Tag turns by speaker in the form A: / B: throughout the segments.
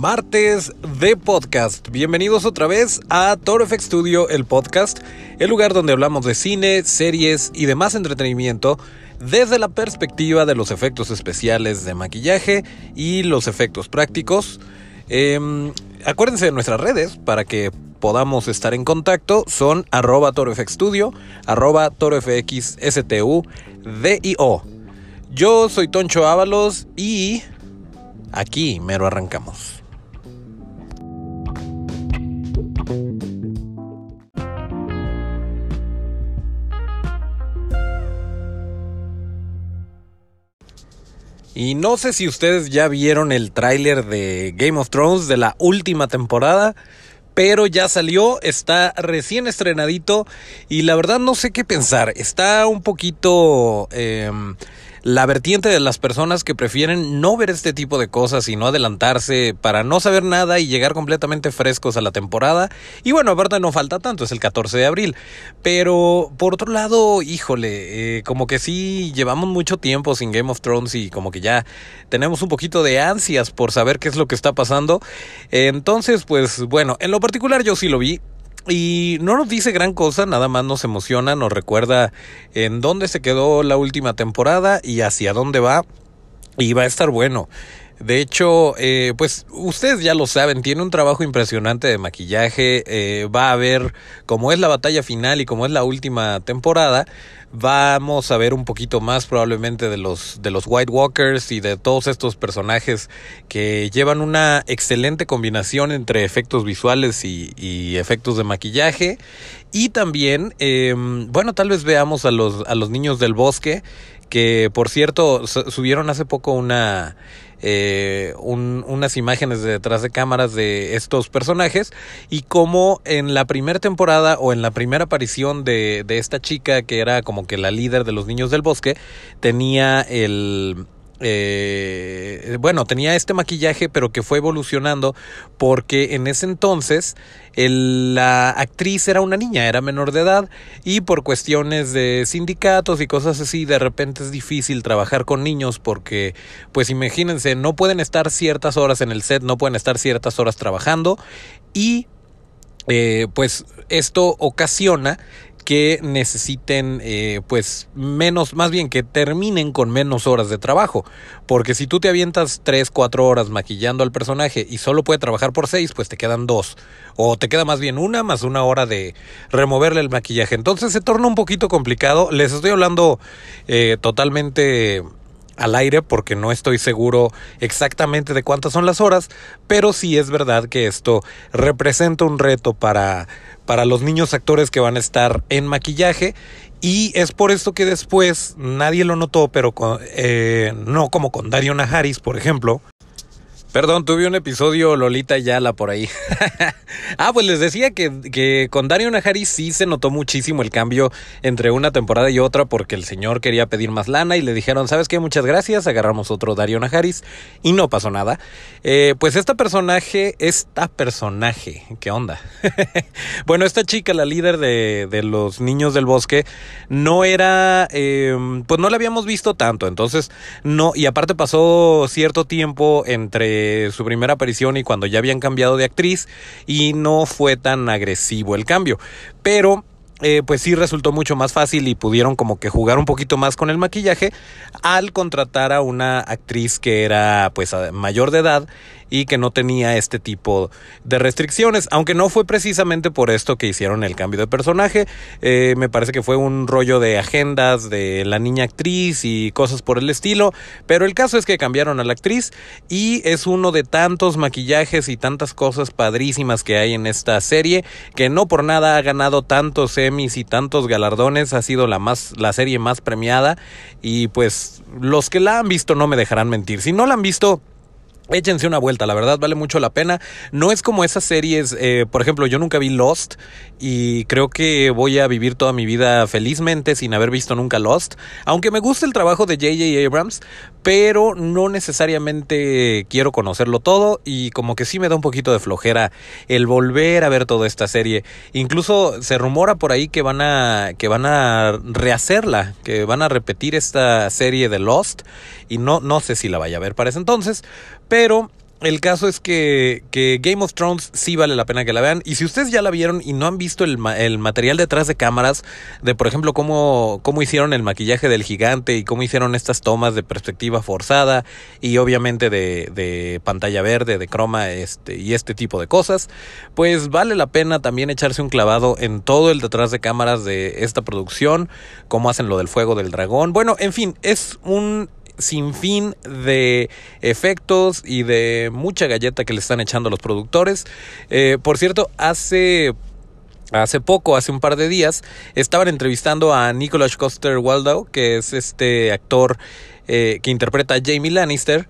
A: martes de podcast. Bienvenidos otra vez a Toro Studio, el podcast, el lugar donde hablamos de cine, series y demás entretenimiento desde la perspectiva de los efectos especiales de maquillaje y los efectos prácticos. Em, acuérdense de nuestras redes para que podamos estar en contacto. Son arroba torofxstudio, arroba torofxstu, D-I-O. Yo soy Toncho Ábalos y aquí mero arrancamos. Y no sé si ustedes ya vieron el tráiler de Game of Thrones de la última temporada, pero ya salió, está recién estrenadito y la verdad no sé qué pensar. Está un poquito... Em, la vertiente de las personas que prefieren no ver este tipo de cosas y no adelantarse para no saber nada y llegar completamente frescos a la temporada. Y bueno, aparte no falta tanto, es el 14 de abril. Pero por otro lado, híjole, eh, como que sí llevamos mucho tiempo sin Game of Thrones y como que ya tenemos un poquito de ansias por saber qué es lo que está pasando. Entonces, pues bueno, en lo particular yo sí lo vi. Y no nos dice gran cosa, nada más nos emociona, nos recuerda en dónde se quedó la última temporada y hacia dónde va. Y va a estar bueno. De hecho, eh, pues ustedes ya lo saben, tiene un trabajo impresionante de maquillaje, eh, va a ver cómo es la batalla final y cómo es la última temporada, vamos a ver un poquito más probablemente de los, de los White Walkers y de todos estos personajes que llevan una excelente combinación entre efectos visuales y, efectos de maquillaje. Y también, em, bueno, tal vez veamos a los, a los niños del bosque, que por cierto subieron hace poco una eh, unas imágenes de detrás de cámaras de estos personajes y como en la primera temporada o en la primera aparición de, de esta chica que era como que la líder de los niños del bosque tenía el eh, bueno, tenía este maquillaje, pero que fue evolucionando porque en ese entonces la actriz era una niña, era menor de edad y por cuestiones de sindicatos y cosas así, de repente es difícil trabajar con niños porque, pues imagínense, no pueden estar ciertas horas en el set, no pueden estar ciertas horas trabajando y eh, pues esto ocasiona que necesiten eh, pues menos, más bien que terminen con menos horas de trabajo. Porque si tú te avientas 3, 4 horas maquillando al personaje y solo puede trabajar por 6, pues te quedan 2. O te queda más bien una más una hora de removerle el maquillaje. Entonces se torna un poquito complicado. Les estoy hablando eh, totalmente al aire porque no estoy seguro exactamente de cuántas son las horas, pero sí es verdad que esto representa un reto para, para los niños actores que van a estar en maquillaje y es por esto que después nadie lo notó, pero eh, no como con Dario Najaris, por ejemplo, Perdón, tuve un episodio Lolita Yala por ahí. ah, pues les decía que, que con Dario Nahari sí se notó muchísimo el cambio entre una temporada y otra porque el señor quería pedir más lana y le dijeron, ¿sabes qué? Muchas gracias, agarramos otro Dario Najaris y no pasó nada. Eh, pues esta personaje, esta personaje, ¿qué onda? bueno, esta chica, la líder de, de, los niños del bosque, no era, eh, pues no la habíamos visto tanto, entonces no, y aparte pasó cierto tiempo entre su primera aparición y cuando ya habían cambiado de actriz y no fue tan agresivo el cambio. Pero eh, pues sí resultó mucho más fácil y pudieron como que jugar un poquito más con el maquillaje al contratar a una actriz que era pues mayor de edad y que no tenía este tipo de restricciones, aunque no fue precisamente por esto que hicieron el cambio de personaje, eh, me parece que fue un rollo de agendas de la niña actriz y cosas por el estilo, pero el caso es que cambiaron a la actriz y es uno de tantos maquillajes y tantas cosas padrísimas que hay en esta serie que no por nada ha ganado tantos Emmys y tantos galardones, ha sido la más la serie más premiada y pues los que la han visto no me dejarán mentir. Si no la han visto, Échense una vuelta, la verdad vale mucho la pena. No es como esas series, eh, por ejemplo, yo nunca vi Lost y creo que voy a vivir toda mi vida felizmente sin haber visto nunca Lost. Aunque me gusta el trabajo de JJ Abrams, pero no necesariamente quiero conocerlo todo y como que sí me da un poquito de flojera el volver a ver toda esta serie. Incluso se rumora por ahí que van a que van a rehacerla, que van a repetir esta serie de Lost y no no sé si la vaya a ver para ese entonces, pero el caso es que, Game of Thrones sí vale la pena que la vean. Y si ustedes ya la vieron y no han visto el, el material detrás de cámaras, de por ejemplo cómo, cómo hicieron el maquillaje del gigante y cómo hicieron estas tomas de perspectiva forzada y obviamente de, de pantalla verde, de croma este, y este tipo de cosas, pues vale la pena también echarse un clavado en todo el detrás de cámaras de esta producción, cómo hacen lo del fuego del dragón. Bueno, en fin, es un sin fin de efectos y de mucha galleta que le están echando los productores. Eh, por cierto, hace Hace poco, hace un par de días, estaban entrevistando a Nicholas Coster Waldo, que es este actor eh, que interpreta a Jamie Lannister,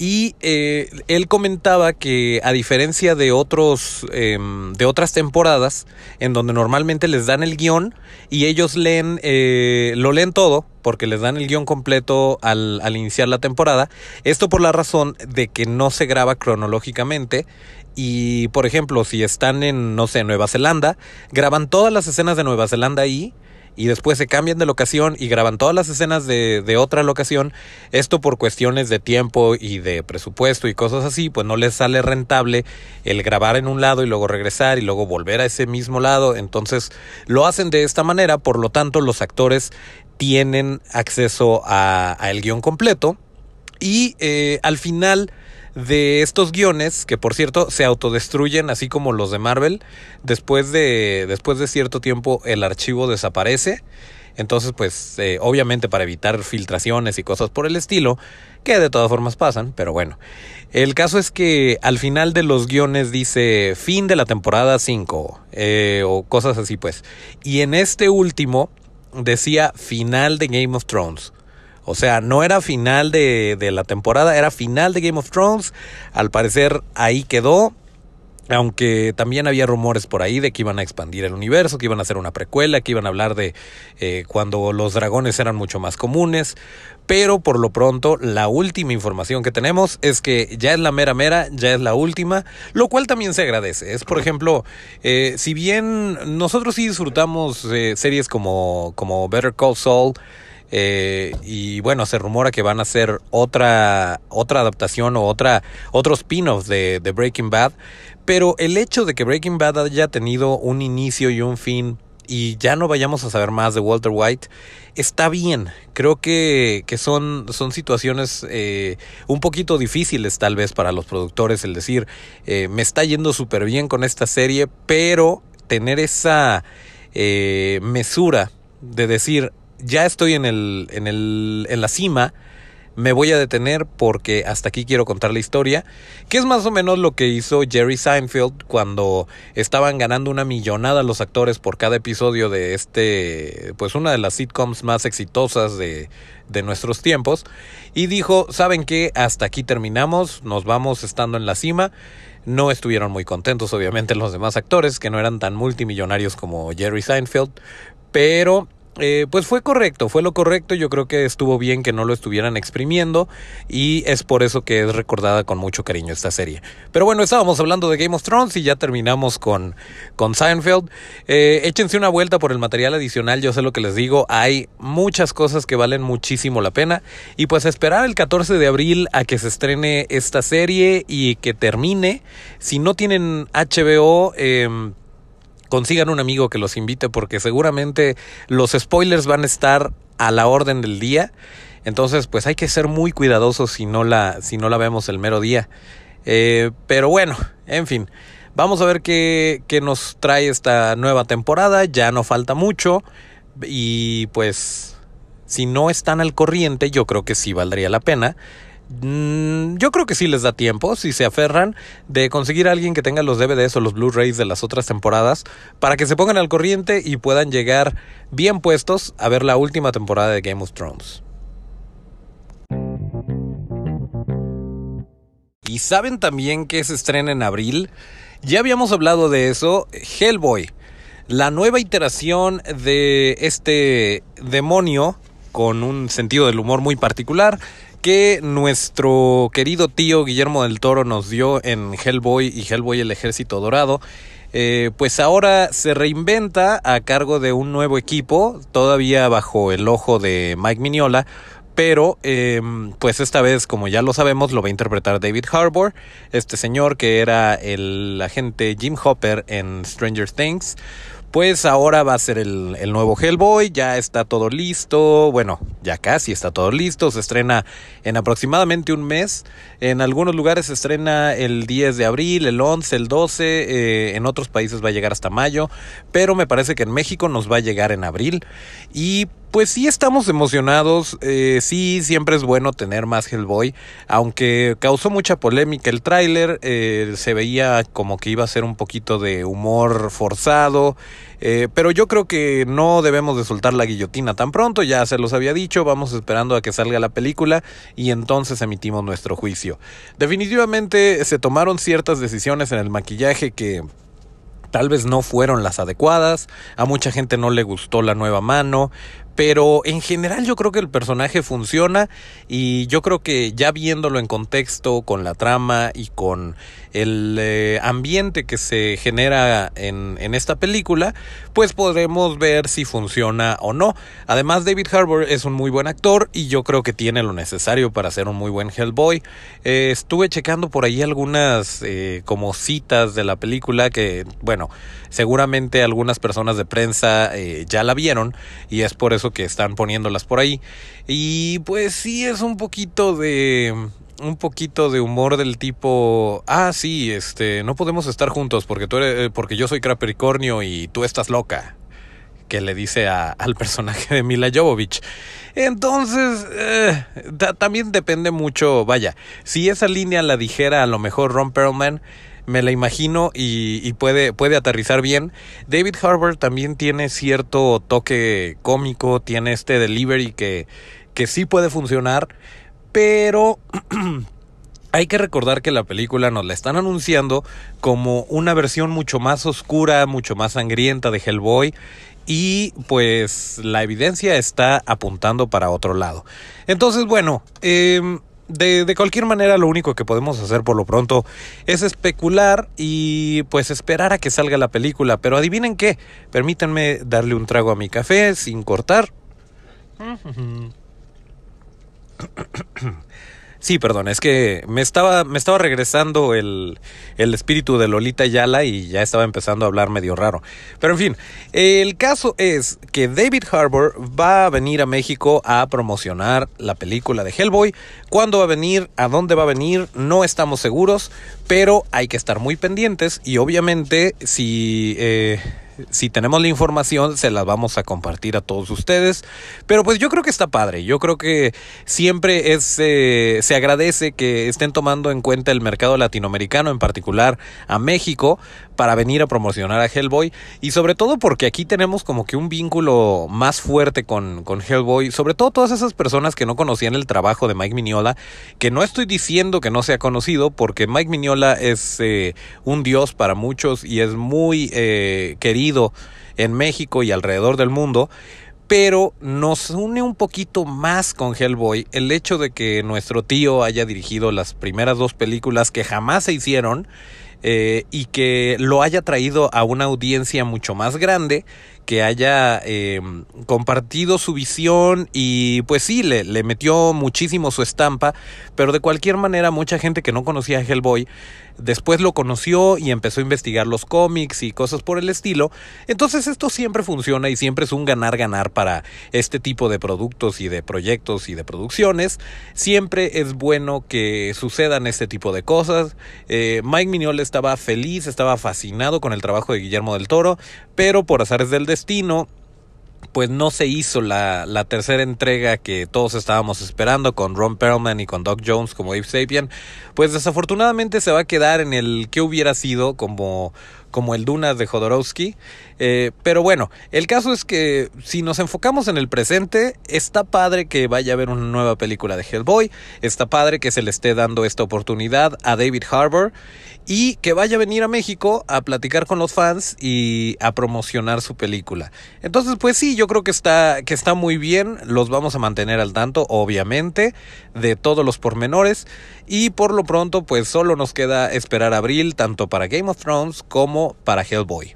A: y eh, él comentaba que a diferencia de otros em, de otras temporadas en donde normalmente les dan el guion y ellos leen eh, lo leen todo porque les dan el guion completo al, al iniciar la temporada esto por la razón de que no se graba cronológicamente. Y por ejemplo si están en no sé Nueva Zelanda graban todas las escenas de Nueva Zelanda ahí y después se cambian de locación y graban todas las escenas de, de, otra locación, esto por cuestiones de tiempo y de presupuesto y cosas así, pues no les sale rentable el grabar en un lado y luego regresar y luego volver a ese mismo lado, entonces lo hacen de esta manera, por lo tanto los actores tienen acceso a, a guion completo y eh, al final de estos guiones, que por cierto se autodestruyen así como los de Marvel, después de, después de cierto tiempo el archivo desaparece. Entonces, pues, eh, obviamente para evitar filtraciones y cosas por el estilo, que de todas formas pasan, pero bueno. El caso es que al final de los guiones dice fin de la temporada 5, eh, o cosas así, pues. Y en este último decía final de Game of Thrones. O sea, no era final de, de, la temporada, era final de Game of Thrones. Al parecer ahí quedó. Aunque también había rumores por ahí de que iban a expandir el universo, que iban a hacer una precuela, que iban a hablar de eh, cuando los dragones eran mucho más comunes. Pero por lo pronto, la última información que tenemos es que ya es la mera mera, ya es la última, lo cual también se agradece. Es, por ejemplo, eh, si bien nosotros sí disfrutamos eh, series como, como Better Call Saul, eh, y bueno, se rumora que van a hacer otra, otra adaptación o otra, otro spin-off de, Breaking Bad. Pero el hecho de que Breaking Bad haya tenido un inicio y un fin y ya no vayamos a saber más de Walter White, está bien. Creo que, que son, son situaciones eh, un poquito difíciles tal vez para los productores el decir, eh, me está yendo súper bien con esta serie, pero tener esa eh, mesura de decir, ya estoy en, el, en, el, en la cima, me voy a detener porque hasta aquí quiero contar la historia, que es más o menos lo que hizo Jerry Seinfeld cuando estaban ganando una millonada los actores por cada episodio de este, pues una de las sitcoms más exitosas de, de nuestros tiempos, y dijo, ¿saben qué? Hasta aquí terminamos, nos vamos estando en la cima. No estuvieron muy contentos, obviamente, los demás actores, que no eran tan multimillonarios como Jerry Seinfeld, pero eh, pues fue correcto, fue lo correcto. Yo creo que estuvo bien que no lo estuvieran exprimiendo y es por eso que es recordada con mucho cariño esta serie. Pero bueno, estábamos hablando de Game of Thrones y ya terminamos con, con Seinfeld. Eh, échense una vuelta por el material adicional, yo sé lo que les digo, hay muchas cosas que valen muchísimo la pena y pues esperar el 14 de abril a que se estrene esta serie y que termine. Si no tienen HBO, eh, consigan un amigo que los invite porque seguramente los spoilers van a estar a la orden del día. Entonces, pues hay que ser muy cuidadosos si no la, si no la vemos el mero día. Eh, pero bueno, en fin, vamos a ver qué, qué nos trae esta nueva temporada. Ya no falta mucho. Y pues, si no están al corriente, yo creo que sí valdría la pena yo creo que sí les da tiempo, si se aferran, de conseguir a alguien que tenga los DVDs o los Blu-rays de las otras temporadas para que se pongan al corriente y puedan llegar bien puestos a ver la última temporada de Game of Thrones. ¿Y saben también que se estrena en abril? Ya habíamos hablado de eso, Hellboy, la nueva iteración de este demonio con un sentido del humor muy particular que nuestro querido tío Guillermo del Toro nos dio en Hellboy y Hellboy el Ejército Dorado. Eh, pues ahora se reinventa a cargo de un nuevo equipo, todavía bajo el ojo de Mike Mignola, pero em, pues esta vez, como ya lo sabemos, lo va a interpretar David Harbour, este señor que era el agente Jim Hopper en Stranger Things pues ahora va a ser el, nuevo Hellboy, ya está todo listo, bueno, ya casi está todo listo, se estrena en aproximadamente un mes, en algunos lugares se estrena el 10 de abril, el 11, el 12, eh, en otros países va a llegar hasta mayo, pero me parece que en México nos va a llegar en abril y pues sí estamos emocionados, eh, sí siempre es bueno tener más Hellboy, aunque causó mucha polémica el tráiler, eh, se veía como que iba a ser un poquito de humor forzado, eh, pero yo creo que no debemos de soltar la guillotina tan pronto, ya se los había dicho, vamos esperando a que salga la película y entonces emitimos nuestro juicio. Definitivamente se tomaron ciertas decisiones en el maquillaje que tal vez no fueron las adecuadas, a mucha gente no le gustó la nueva mano, pero en general yo creo que el personaje funciona y yo creo que ya viéndolo en contexto con la trama y con el eh, ambiente que se genera en, en, esta película, pues podremos ver si funciona o no. Además, David Harbour es un muy buen actor y yo creo que tiene lo necesario para ser un muy buen Hellboy. Eh, estuve checando por ahí algunas eh, como citas de la película que, bueno, seguramente algunas personas de prensa ya la vieron y es por eso que están poniéndolas por ahí. Y pues sí es un poquito de un poquito de humor del tipo, ah, sí, este, no podemos estar juntos porque tú eres, eh, porque yo soy Crapricornio y tú estás loca, que le dice al personaje de Mila Jovovich. Entonces, eh, también depende mucho, vaya, si esa línea la dijera a lo mejor Ron Perlman, me la imagino y, puede, puede aterrizar bien. David Harbour también tiene cierto toque cómico, tiene este delivery que, que sí puede funcionar, pero... Hay que recordar que la película nos la están anunciando como una versión mucho más oscura, mucho más sangrienta de Hellboy y pues la evidencia está apuntando para otro lado. Entonces, bueno, eh, de, de, cualquier manera, lo único que podemos hacer por lo pronto es especular y pues esperar a que salga la película. Pero adivinen qué, permítanme darle un trago a mi café sin cortar. Sí, perdón, es que me estaba, me estaba regresando el, el espíritu de Lolita Yala y ya estaba empezando a hablar medio raro. Pero en fin, el caso es que David Harbour va a venir a México a promocionar la película de Hellboy. ¿Cuándo va a venir? ¿A dónde va a venir? No estamos seguros, pero hay que estar muy pendientes y obviamente si... Eh, si tenemos la información, se las vamos a compartir a todos ustedes. Pero pues yo creo que está padre. Yo creo que siempre es, eh, se agradece que estén tomando en cuenta el mercado latinoamericano, en particular a México, para venir a promocionar a Hellboy. Y sobre todo porque aquí tenemos como que un vínculo más fuerte con, con Hellboy. Sobre todo todas esas personas que no conocían el trabajo de Mike Mignola. Que no estoy diciendo que no sea conocido, porque Mike Mignola es eh, un dios para muchos y es muy eh, querido en México y alrededor del mundo, pero nos une un poquito más con Hellboy el hecho de que nuestro tío haya dirigido las primeras dos películas que jamás se hicieron eh, y que lo haya traído a una audiencia mucho más grande que haya eh, compartido su visión y pues sí, le, le, metió muchísimo su estampa, pero de cualquier manera mucha gente que no conocía a Hellboy después lo conoció y empezó a investigar los cómics y cosas por el estilo. Entonces esto siempre funciona y siempre es un ganar-ganar para este tipo de productos y de proyectos y de producciones. Siempre es bueno que sucedan este tipo de cosas. Eh, Mike Mignol estaba feliz, estaba fascinado con el trabajo de Guillermo del Toro, pero por azares del destino, pues no se hizo la, la, tercera entrega que todos estábamos esperando con Ron Perlman y con Doc Jones como Abe Sapien, pues desafortunadamente se va a quedar en el que hubiera sido como como el Dunas de Jodorowsky. Eh, pero bueno, el caso es que si nos enfocamos en el presente, está padre que vaya a haber una nueva película de Hellboy, está padre que se le esté dando esta oportunidad a David Harbour y que vaya a venir a México a platicar con los fans y a promocionar su película. Entonces, pues sí, yo creo que está, que está muy bien, los vamos a mantener al tanto, obviamente, de todos los pormenores y por lo pronto, pues solo nos queda esperar abril tanto para Game of Thrones como para Hellboy.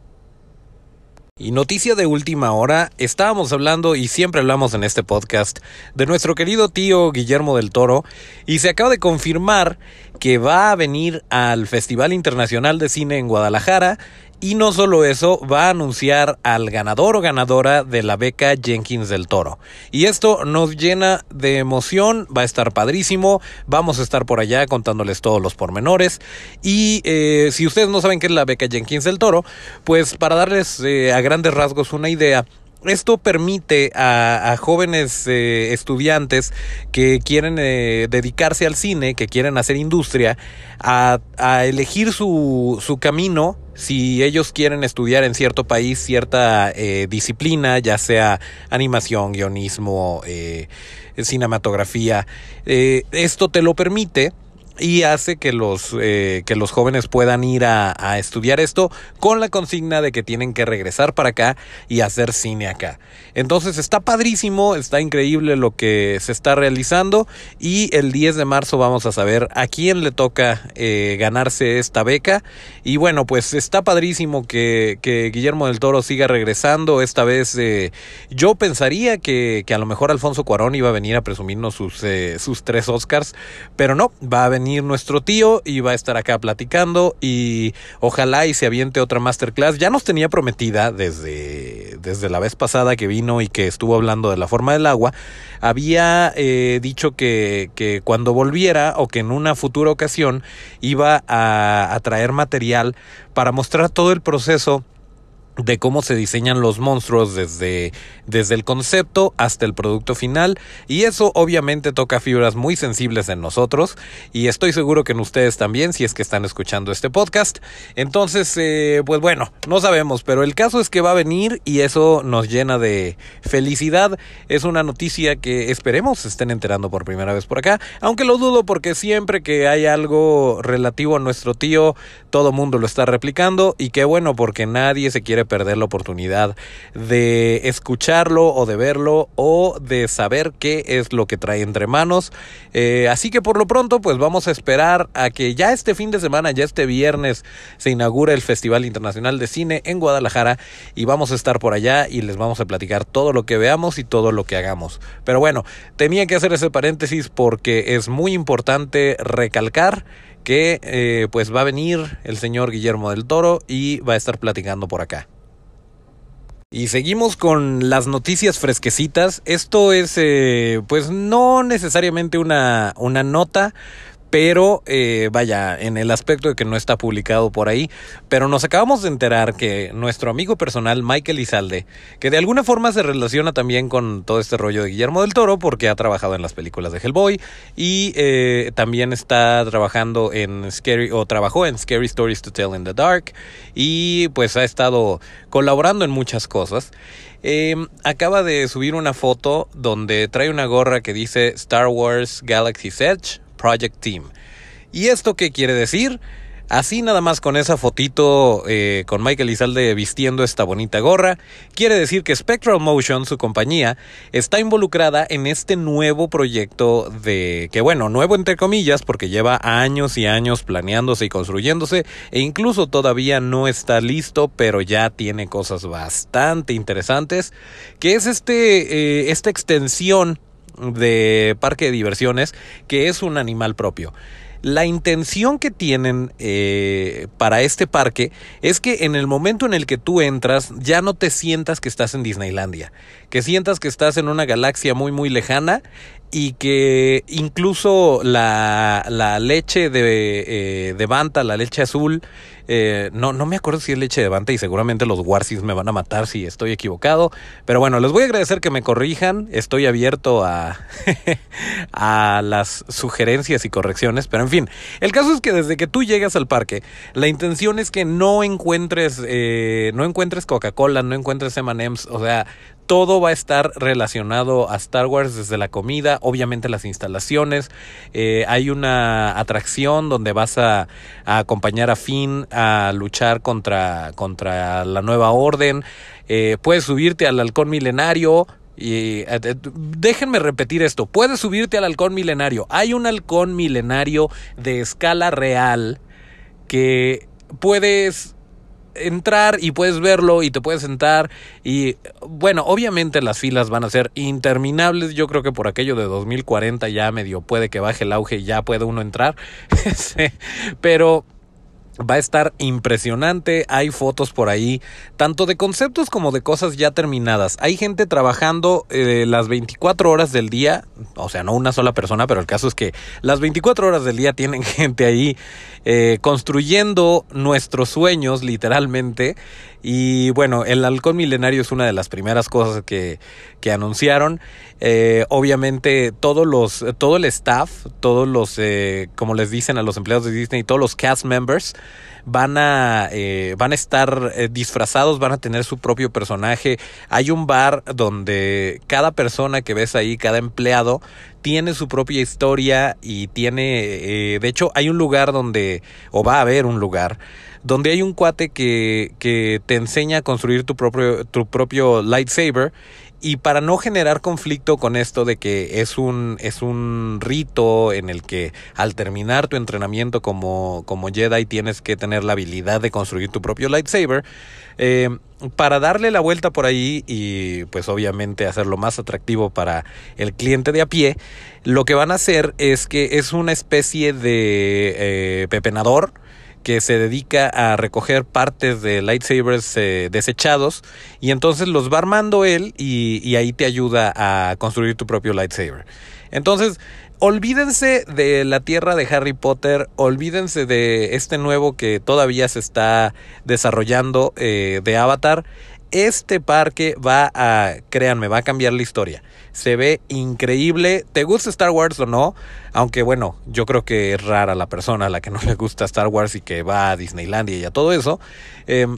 A: Y noticia de última hora, estábamos hablando y siempre hablamos en este podcast de nuestro querido tío Guillermo del Toro y se acaba de confirmar que va a venir al Festival Internacional de Cine en Guadalajara y no solo eso, va a anunciar al ganador o ganadora de la beca Jenkins del Toro. Y esto nos llena de emoción, va a estar padrísimo, vamos a estar por allá contándoles todos los pormenores. Y eh, si ustedes no saben qué es la beca Jenkins del Toro, pues para darles eh, a grandes rasgos una idea, esto permite a, jóvenes eh, estudiantes que quieren eh, dedicarse al cine, que quieren hacer industria, a, elegir su, camino si ellos quieren estudiar en cierto país cierta eh, disciplina, ya sea animación, guionismo, cinematografía. esto te lo permite y hace que los, eh, que los jóvenes puedan ir a, estudiar esto con la consigna de que tienen que regresar para acá y hacer cine acá. Entonces está padrísimo, está increíble lo que se está realizando y el 10 de marzo vamos a saber a quién le toca eh, ganarse esta beca. Y bueno, pues está padrísimo que, que Guillermo del Toro siga regresando. Esta vez eh, yo pensaría que, que, a lo mejor Alfonso Cuarón iba a venir a presumirnos sus, sus tres Oscars, pero no, va a venir nuestro tío y va a estar acá platicando y ojalá y se aviente otra masterclass. Ya nos tenía prometida desde, desde la vez pasada que vino y que estuvo hablando de la forma del agua. Había eh, dicho que, que cuando volviera o que en una futura ocasión iba a, a traer material para mostrar todo el proceso de cómo se diseñan los monstruos desde, desde el concepto hasta el producto final. Y eso obviamente toca fibras muy sensibles en nosotros. Y estoy seguro que en ustedes también si es que están escuchando este podcast. Entonces eh, pues bueno no sabemos pero el caso es que va a venir y eso nos llena de felicidad. Es una noticia que esperemos se estén enterando por primera vez por acá. Aunque lo dudo porque siempre que hay algo relativo a nuestro tío todo mundo lo está replicando. Y qué bueno porque nadie se quiere perder la oportunidad de escucharlo o de verlo o de saber qué es lo que trae entre manos. Eh, así que por lo pronto pues vamos a esperar a que ya este fin de semana, ya este viernes se inaugura el Festival Internacional de Cine en Guadalajara y vamos a estar por allá y les vamos a platicar todo lo que veamos y todo lo que hagamos. Pero bueno, tenía que hacer ese paréntesis porque es muy importante recalcar que eh, pues va a venir el señor Guillermo del Toro y va a estar platicando por acá. Y seguimos con las noticias fresquecitas. Esto es, eh, pues no necesariamente una, una nota, pero eh, vaya, en el aspecto de que no está publicado por ahí, pero nos acabamos de enterar que nuestro amigo personal Michael Izalde, que de alguna forma se relaciona también con todo este rollo de Guillermo del Toro, porque ha trabajado en las películas de Hellboy y eh, también está trabajando en Scary, o trabajó en Scary Stories to Tell in the Dark, y pues ha estado colaborando en muchas cosas. Em, acaba de subir una foto donde trae una gorra que dice Star Wars Galaxy's Edge Project Team. ¿Y esto qué quiere decir? Así nada más con esa fotito eh, con Michael Izalde vistiendo esta bonita gorra, quiere decir que Spectral Motion, su compañía, está involucrada en este nuevo proyecto de, que bueno, nuevo entre comillas, porque lleva años y años planeándose y construyéndose, e incluso todavía no está listo, pero ya tiene cosas bastante interesantes, que es este, eh, esta extensión de parque de diversiones que es un animal propio. La intención que tienen eh, para este parque es que en el momento en el que tú entras ya no te sientas que estás en Disneylandia, que sientas que estás en una galaxia muy muy lejana y que incluso la, la leche de, eh, de Banta, la leche azul, eh, no, no me acuerdo si es leche de Banta y seguramente los Warsis me van a matar si estoy equivocado. Pero bueno, les voy a agradecer que me corrijan. Estoy abierto a, a las sugerencias y correcciones. Pero en fin, el caso es que desde que tú llegas al parque, la intención es que no encuentres, eh, no encuentres Coca-Cola, no encuentres M&M's. O sea, todo va a estar relacionado a Star Wars desde la comida, obviamente las instalaciones. Eh, hay una atracción donde vas a, acompañar a Finn a luchar contra, contra la nueva orden. Eh, puedes subirte al halcón milenario. Y eh, déjenme repetir esto, puedes subirte al halcón milenario. Hay un halcón milenario de escala real que puedes entrar y puedes verlo y te puedes sentar y bueno, obviamente las filas van a ser interminables, yo creo que por aquello de 2040 ya medio puede que baje el auge y ya puede uno entrar, pero Va a estar impresionante, hay fotos por ahí, tanto de conceptos como de cosas ya terminadas. Hay gente trabajando eh, las 24 horas del día, o sea, no una sola persona, pero el caso es que las 24 horas del día tienen gente ahí eh, construyendo nuestros sueños, literalmente. Y bueno, el halcón milenario es una de las primeras cosas que, que anunciaron. Eh, obviamente, todos los, todo el staff, todos los, eh, como les dicen a los empleados de Disney, todos los cast members van a, eh, van a estar eh, disfrazados, van a tener su propio personaje. Hay un bar donde cada persona que ves ahí, cada empleado, tiene su propia historia y tiene, eh, de hecho, hay un lugar donde, o va a haber un lugar, donde hay un cuate que, que te enseña a construir tu propio, tu propio lightsaber y para no generar conflicto con esto de que es un, es un rito en el que al terminar tu entrenamiento como, como Jedi tienes que tener la habilidad de construir tu propio lightsaber, eh, para darle la vuelta por ahí y pues obviamente hacerlo más atractivo para el cliente de a pie, lo que van a hacer es que es una especie de eh, pepenador que se dedica a recoger partes de lightsabers eh, desechados y entonces los va armando él y, ahí te ayuda a construir tu propio lightsaber. Entonces, olvídense de la tierra de Harry Potter, olvídense de este nuevo que todavía se está desarrollando eh, de Avatar. Este parque va a, créanme, va a cambiar la historia. Se ve increíble. ¿Te gusta Star Wars o no? Aunque bueno, yo creo que es rara la persona a la que no le gusta Star Wars y que va a Disneylandia y a todo eso. Eh,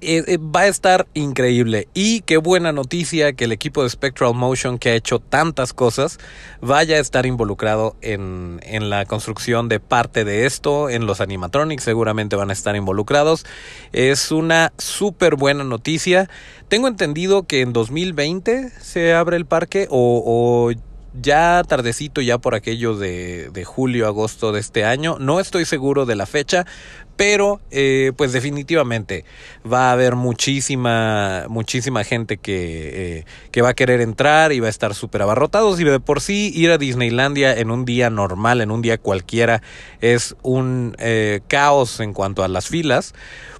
A: eh, eh, va a estar increíble y qué buena noticia que el equipo de Spectral Motion que ha hecho tantas cosas vaya a estar involucrado en, en la construcción de parte de esto, en los animatronics seguramente van a estar involucrados. Es una súper buena noticia. Tengo entendido que en 2020 se abre el parque o, o ya tardecito, ya por aquello de, de, julio, agosto de este año. No estoy seguro de la fecha, pero eh, pues definitivamente va a haber muchísima, muchísima gente que, eh, que va a querer entrar y va a estar súper abarrotados. Y de por sí ir a Disneylandia en un día normal, en un día cualquiera, es un eh, caos en cuanto a las filas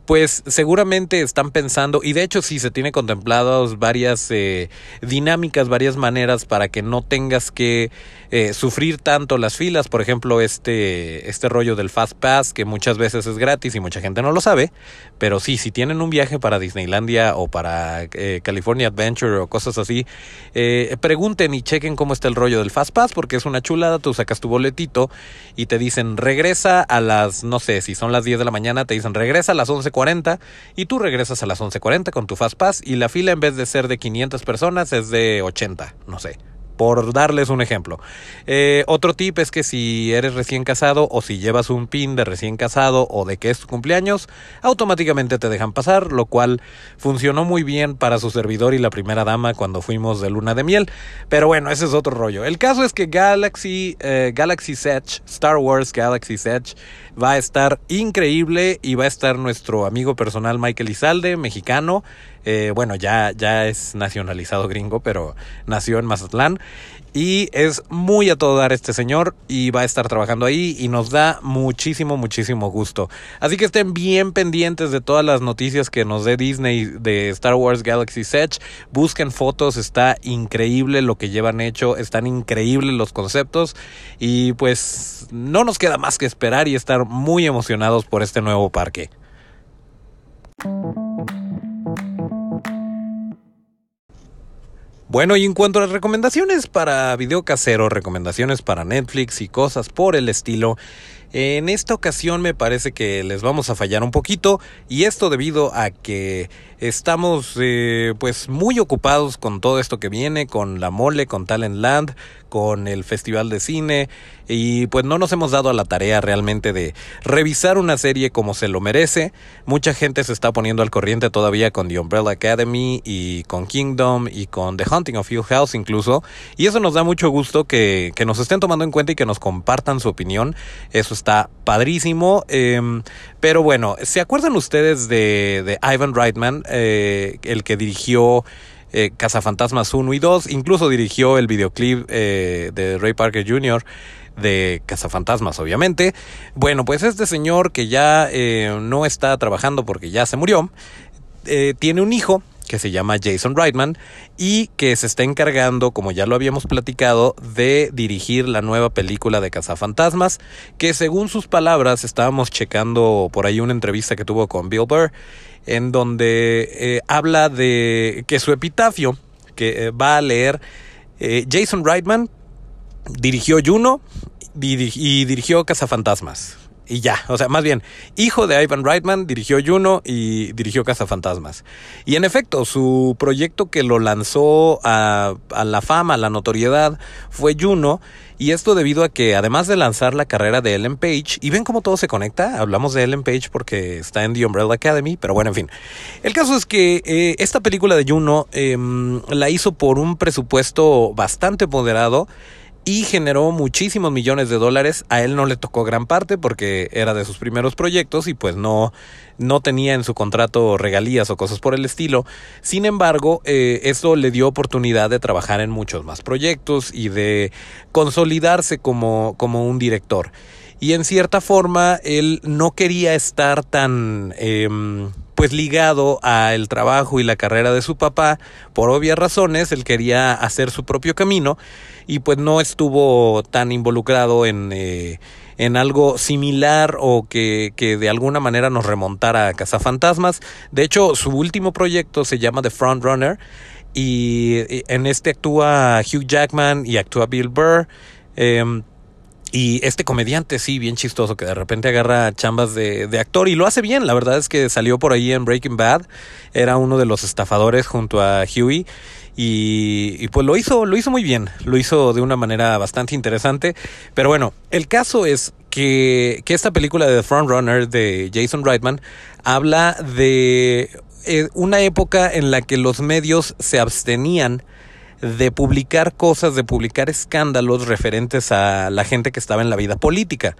A: pues seguramente están pensando, y de hecho sí se tiene contempladas varias eh, dinámicas, varias maneras para que no tengas que eh, sufrir tanto las filas. Por ejemplo, este, este rollo del Fast Pass, que muchas veces es gratis y mucha gente no lo sabe. Pero sí, si tienen un viaje para Disneylandia o para eh, California Adventure o cosas así, eh, pregunten y chequen cómo está el rollo del Fast Pass, porque es una chulada. Tú sacas tu boletito y te dicen regresa a las, no sé, si son las 10 de la mañana, te dicen regresa a las 11.40 y tú regresas a las 11.40 con tu Fast Pass y la fila en vez de ser de 500 personas es de 80, no sé por darles un ejemplo. Eh, otro tip es que si eres recién casado o si llevas un pin de recién casado o de que es tu cumpleaños, automáticamente te dejan pasar, lo cual funcionó muy bien para su servidor y la primera dama cuando fuimos de luna de miel. Pero bueno, ese es otro rollo. El caso es que Galaxy, eh, Galaxy Edge, Star Wars Galaxy Edge, va a estar increíble y va a estar nuestro amigo personal Michael Izalde, mexicano. Eh, bueno, ya, ya es nacionalizado gringo, pero nació en Mazatlán. Y es muy a todo dar este señor y va a estar trabajando ahí y nos da muchísimo, muchísimo gusto. Así que estén bien pendientes de todas las noticias que nos dé Disney de Star Wars Galaxy Edge. Busquen fotos, está increíble lo que llevan hecho, están increíbles los conceptos y pues no nos queda más que esperar y estar muy emocionados por este nuevo parque. Bueno, y en cuanto a las recomendaciones para video casero, recomendaciones para Netflix y cosas por el estilo, en esta ocasión me parece que les vamos a fallar un poquito y esto debido a que estamos eh, pues muy ocupados con todo esto que viene, con la mole, con Talent Land, con el Festival de Cine y pues no nos hemos dado a la tarea realmente de revisar una serie como se lo merece. Mucha gente se está poniendo al corriente todavía con The Umbrella Academy y con Kingdom y con The Hunting of Hill House incluso y eso nos da mucho gusto que, que nos estén tomando en cuenta y que nos compartan su opinión. Eso está padrísimo. Em, pero bueno, ¿se acuerdan ustedes de, de Ivan Reitman, eh, el que dirigió eh, Cazafantasmas 1 y 2? Incluso dirigió el videoclip eh, de Ray Parker Jr. de Cazafantasmas, obviamente. Bueno, pues este señor que ya no está trabajando porque ya se murió, tiene un hijo que se llama Jason Reitman y que se está encargando, como ya lo habíamos platicado, de dirigir la nueva película de Cazafantasmas, que según sus palabras estábamos checando por ahí una entrevista que tuvo con Bill Burr, en donde eh, habla de que su epitafio, que eh, va a leer eh, Jason Reitman, dirigió Juno y dirigió Cazafantasmas y ya. O sea, más bien, hijo de Ivan Reitman, dirigió Juno y dirigió Cazafantasmas. Y en efecto, su proyecto que lo lanzó a, la fama, a la notoriedad, fue Juno. Y esto debido a que, además de lanzar la carrera de Ellen Page, y ven cómo todo se conecta, hablamos de Ellen Page porque está en The Umbrella Academy, pero bueno, en fin. El caso es que eh, esta película de Juno em, la hizo por un presupuesto bastante moderado y generó muchísimos millones de dólares. A él no le tocó gran parte porque era de sus primeros proyectos y pues no, no tenía en su contrato regalías o cosas por el estilo. Sin embargo, eh, eso le dio oportunidad de trabajar en muchos más proyectos y de consolidarse como, como un director. Y en cierta forma, él no quería estar tan... Em, pues ligado al trabajo y la carrera de su papá, por obvias razones, él quería hacer su propio camino y pues no estuvo tan involucrado en, eh, en algo similar o que, que, de alguna manera nos remontara a Cazafantasmas. De hecho, su último proyecto se llama The Front Runner y en este actúa Hugh Jackman y actúa Bill Burr. Em, y este comediante, sí, bien chistoso, que de repente agarra chambas de, actor y lo hace bien. La verdad es que salió por ahí en Breaking Bad. Era uno de los estafadores junto a Huey. Y, y, pues lo hizo, lo hizo muy bien. Lo hizo de una manera bastante interesante. Pero bueno, el caso es que, que esta película de The Frontrunner de Jason Reitman habla de eh, una época en la que los medios se abstenían de publicar cosas, de publicar escándalos referentes a la gente que estaba en la vida política.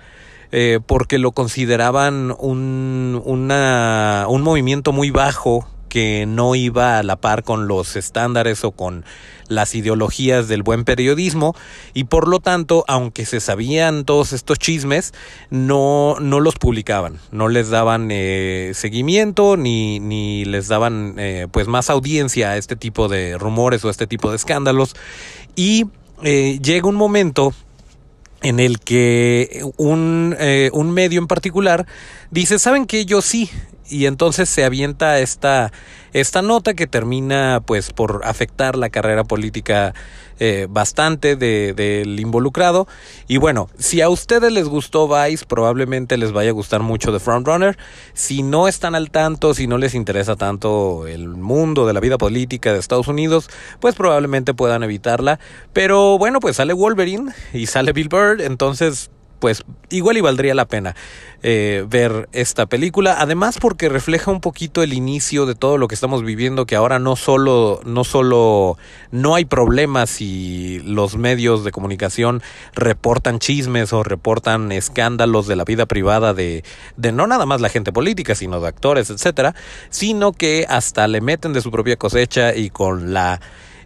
A: Eh, porque lo consideraban un, una, un movimiento muy bajo que no iba a la par con los estándares o con las ideologías del buen periodismo y por lo tanto, aunque se sabían todos estos chismes, no, no los publicaban, no les daban eh, seguimiento ni, ni les daban eh, pues más audiencia a este tipo de rumores o a este tipo de escándalos. Y eh, llega un momento en el que un, un medio en particular dice, ¿saben que Yo sí, y entonces se avienta esta, esta nota que termina pues por afectar la carrera política eh, bastante del de, involucrado. Y bueno si a ustedes les gustó Vice probablemente les vaya a gustar mucho The Frontrunner si no están al tanto si no les interesa tanto el mundo de la vida política de Estados Unidos pues probablemente puedan evitarla. Pero bueno pues sale Wolverine y sale Bill Bird entonces pues igual y valdría la pena eh, ver esta película. Además porque refleja un poquito el inicio de todo lo que estamos viviendo, que ahora no solo, no solo no hay problemas si los medios de comunicación reportan chismes o reportan escándalos de la vida privada de, de no nada más la gente política, sino de actores, etcétera, sino que hasta le meten de su propia cosecha y con la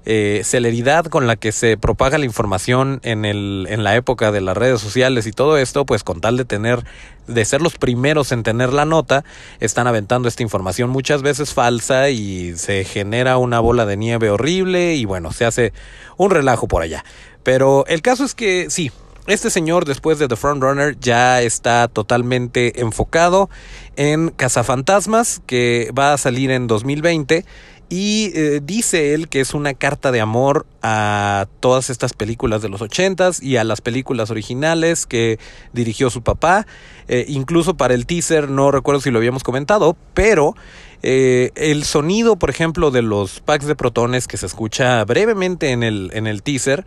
A: eh, celeridad con la que se propaga la información en, el, en la época de las redes sociales y todo esto, pues con tal de tener, de ser los primeros en tener la nota, están aventando esta información muchas veces falsa y se genera una bola de nieve horrible y bueno, se hace un relajo por allá. Pero el caso es que sí, este señor, después de The Frontrunner, ya está totalmente enfocado en Cazafantasmas, que va a salir en 2020 y eh, dice él que es una carta de amor a todas estas películas de los ochentas y a las películas originales que dirigió su papá. Eh, incluso para el teaser, no recuerdo si lo habíamos comentado, pero eh, el sonido, por ejemplo, de los packs de protones que se escucha brevemente en el, en el teaser,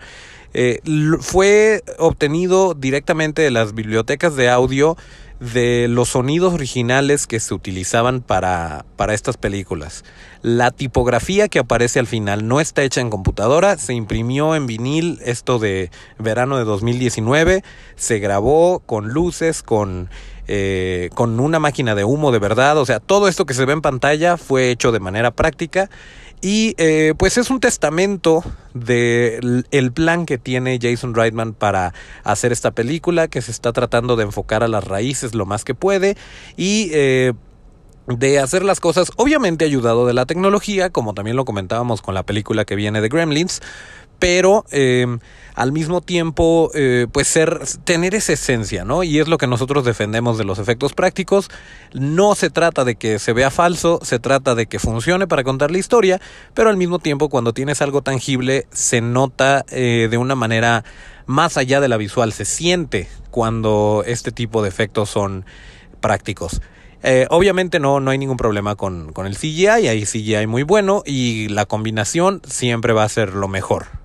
A: fue obtenido directamente de las bibliotecas de audio de los sonidos originales que se utilizaban para, para estas películas. La tipografía que aparece al final no está hecha en computadora, se imprimió en vinil esto de verano de 2019, se grabó con luces, con, eh, con una máquina de humo de verdad, o sea, todo esto que se ve en pantalla fue hecho de manera práctica y eh, pues es un testamento del el plan que tiene Jason Reitman para hacer esta película, que se está tratando de enfocar a las raíces lo más que puede y eh, de hacer las cosas, obviamente ayudado de la tecnología, como también lo comentábamos con la película que viene de Gremlins, pero em, al mismo tiempo, eh, pues tener esa esencia, ¿no? Y es lo que nosotros defendemos de los efectos prácticos. No se trata de que se vea falso, se trata de que funcione para contar la historia, pero al mismo tiempo, cuando tienes algo tangible, se nota eh, de una manera más allá de la visual, se siente cuando este tipo de efectos son prácticos. Eh, obviamente no, no hay ningún problema con, con el CGI, hay CGI muy bueno y la combinación siempre va a ser lo mejor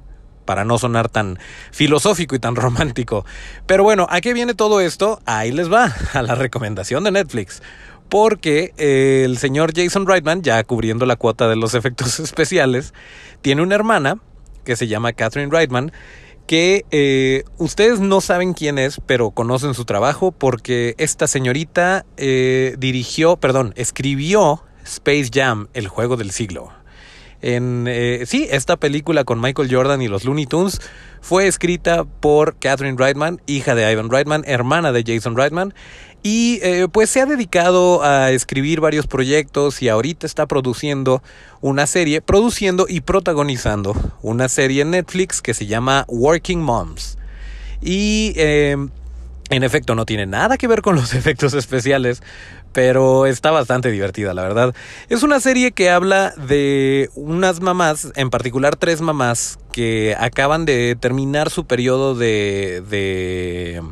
A: para no sonar tan filosófico y tan romántico. Pero bueno, ¿a qué viene todo esto? Ahí les va, a la recomendación de Netflix. Porque eh, el señor Jason Reitman, ya cubriendo la cuota de los efectos especiales, tiene una hermana que se llama Catherine Reitman, que eh, ustedes no saben quién es, pero conocen su trabajo porque esta señorita eh, dirigió, perdón, escribió Space Jam, el juego del siglo. En, eh, sí, esta película con Michael Jordan y los Looney Tunes fue escrita por Catherine Reitman, hija de Ivan Reitman, hermana de Jason Reitman. Y eh, pues se ha dedicado a escribir varios proyectos y ahorita está produciendo una serie, produciendo y protagonizando una serie en Netflix que se llama Working Moms. Y eh, en efecto no tiene nada que ver con los efectos especiales, pero está bastante divertida, la verdad. Es una serie que habla de unas mamás, en particular tres mamás, que acaban de terminar su periodo de... de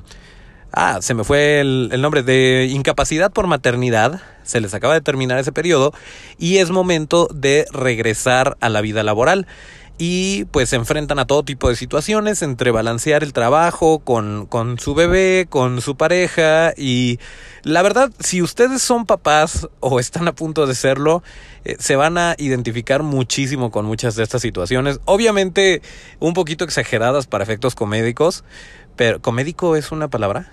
A: ah, se me fue el, el nombre, de incapacidad por maternidad. Se les acaba de terminar ese periodo y es momento de regresar a la vida laboral y pues se enfrentan a todo tipo de situaciones entre balancear el trabajo con, con su bebé, con su pareja y la verdad, si ustedes son papás o están a punto de serlo, eh, se van a identificar muchísimo con muchas de estas situaciones. Obviamente un poquito exageradas para efectos comédicos, pero ¿comédico es una palabra?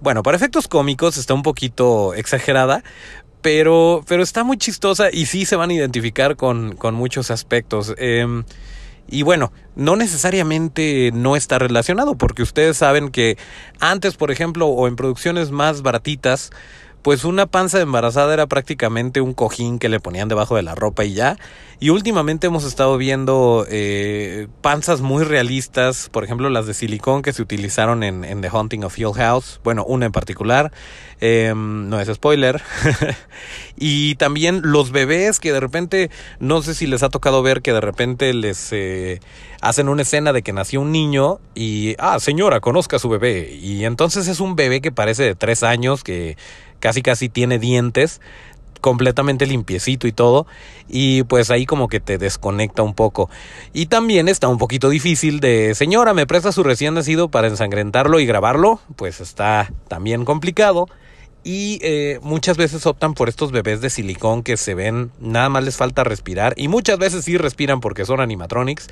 A: Bueno, para efectos cómicos está un poquito exagerada, pero, pero está muy chistosa y sí se van a identificar con, con muchos aspectos. Eh, y bueno, no necesariamente no está relacionado, porque ustedes saben que antes, por ejemplo, o en producciones más baratitas, pues una panza embarazada era prácticamente un cojín que le ponían debajo de la ropa y ya. Y últimamente hemos estado viendo eh, panzas muy realistas, por ejemplo las de silicón que se utilizaron en, The Haunting of Hill House, bueno, una en particular, eh, no es spoiler. y también los bebés que de repente, no sé si les ha tocado ver que de repente les eh, hacen una escena de que nació un niño y, ah, señora, conozca a su bebé. Y entonces es un bebé que parece de tres años, que casi casi tiene dientes, completamente limpiecito y todo y pues ahí como que te desconecta un poco. Y también está un poquito difícil de señora me presta su recién nacido para ensangrentarlo y grabarlo pues está también complicado. Y eh, muchas veces optan por estos bebés de silicón que se ven, nada más les falta respirar y muchas veces sí respiran porque son animatronics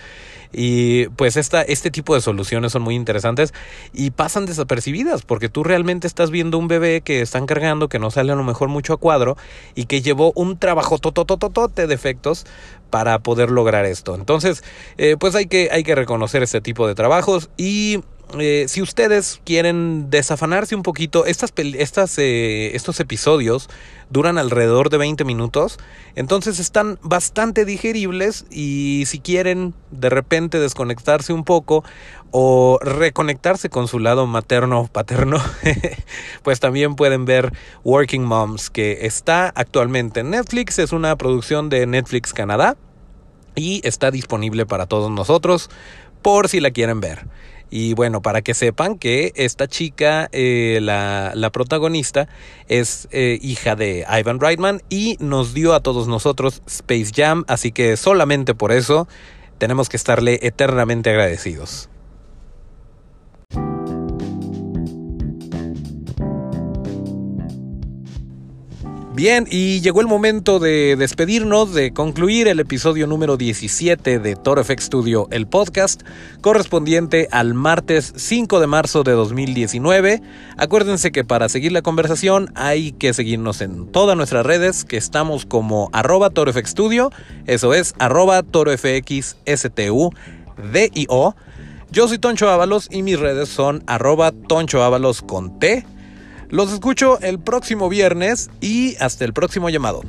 A: y pues esta, este tipo de soluciones son muy interesantes y pasan desapercibidas porque tú realmente estás viendo un bebé que están cargando que no sale a lo mejor mucho a cuadro y que llevó un trabajo totototote de efectos para poder lograr esto. Entonces, eh, pues hay que, hay que reconocer este tipo de trabajos y eh, si ustedes quieren desafanarse un poquito, estas, estas eh, estos episodios duran alrededor de 20 minutos, entonces están bastante digeribles y si quieren de repente desconectarse un poco o reconectarse con su lado materno o paterno, pues también pueden ver Working Moms, que está actualmente en Netflix, es una producción de Netflix Canadá y está disponible para todos nosotros por si la quieren ver. Y bueno, para que sepan que esta chica, eh, la, la, protagonista, es eh, hija de Ivan Reitman y nos dio a todos nosotros Space Jam, así que solamente por eso tenemos que estarle eternamente agradecidos. Bien, y llegó el momento de despedirnos, de concluir el episodio número 17 de Toro FX Studio, el podcast, correspondiente al martes 5 de marzo de 2019. Acuérdense que para seguir la conversación hay que seguirnos en todas nuestras redes, que estamos como arroba FX Studio, eso es arroba ToroFXSTU, D-I-O. Yo soy Toncho Ábalos y mis redes son arroba Toncho Ábalos con T. Los escucho el próximo viernes y hasta el próximo llamado.